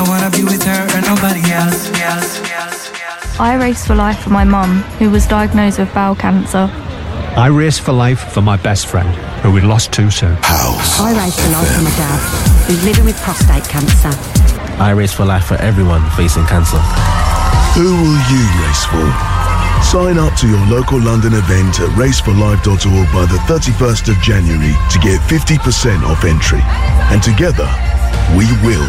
I wanna be with her and nobody else. I race for life for my mum, who was diagnosed with bowel cancer. I race for life for my best friend, who we lost too soon. House. I race for life for my dad, who's living with prostate cancer. I race for life for everyone facing cancer. Who will you race for? Sign up to your local London event at raceforlife.org by the 31st of January to get 50% off entry. And together, we will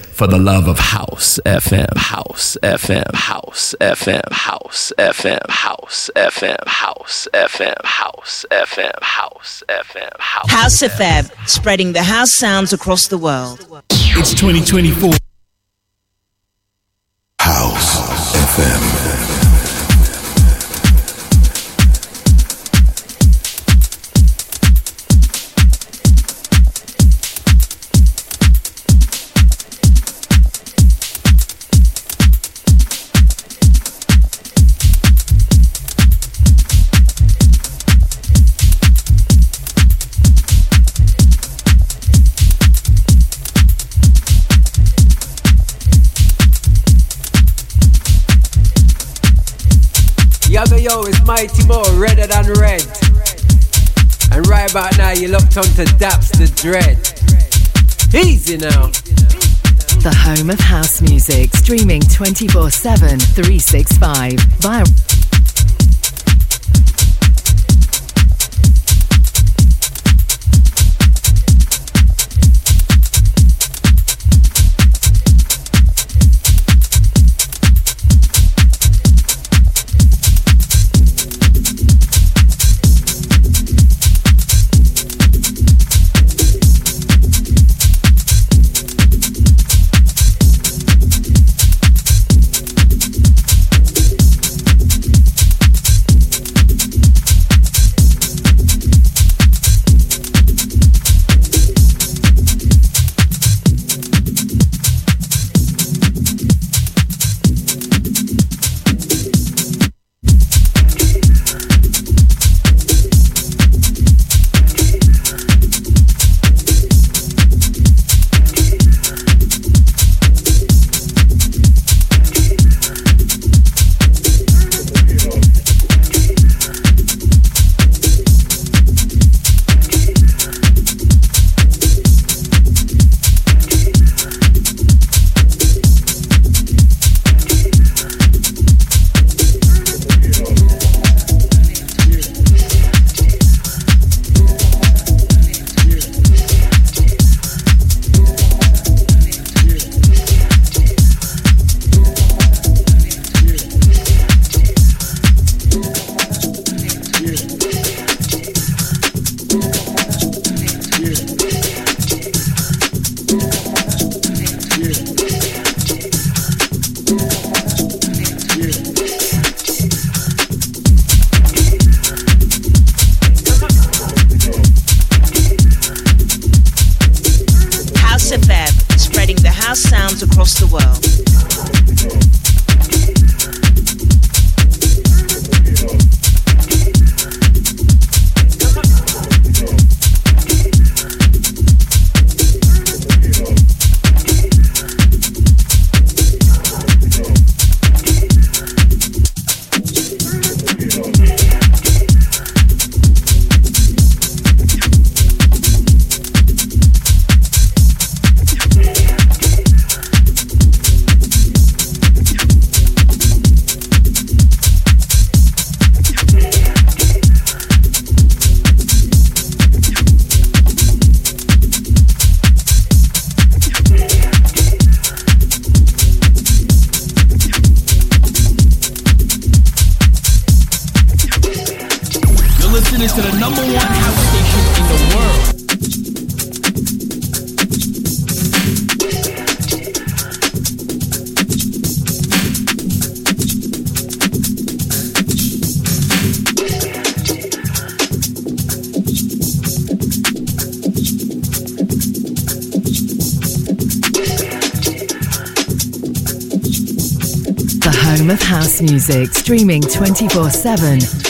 for the love of house FM, house FM, house FM, house FM, house FM, house FM, house FM, house FM, house FM House FM, spreading the house sounds across the world. It's 2024. House Mighty Mo, redder than red. And right about now, you're locked onto Daps the Dread. Easy now. The home of house music, streaming 24 7, 365 via. 24-7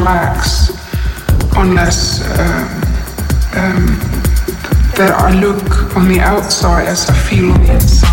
relax unless um, um, that I look on the outside as I feel on the inside.